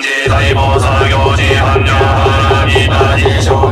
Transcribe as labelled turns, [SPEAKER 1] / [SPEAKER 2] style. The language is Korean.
[SPEAKER 1] 지다이보사 교지 합류하라 미다지 쇼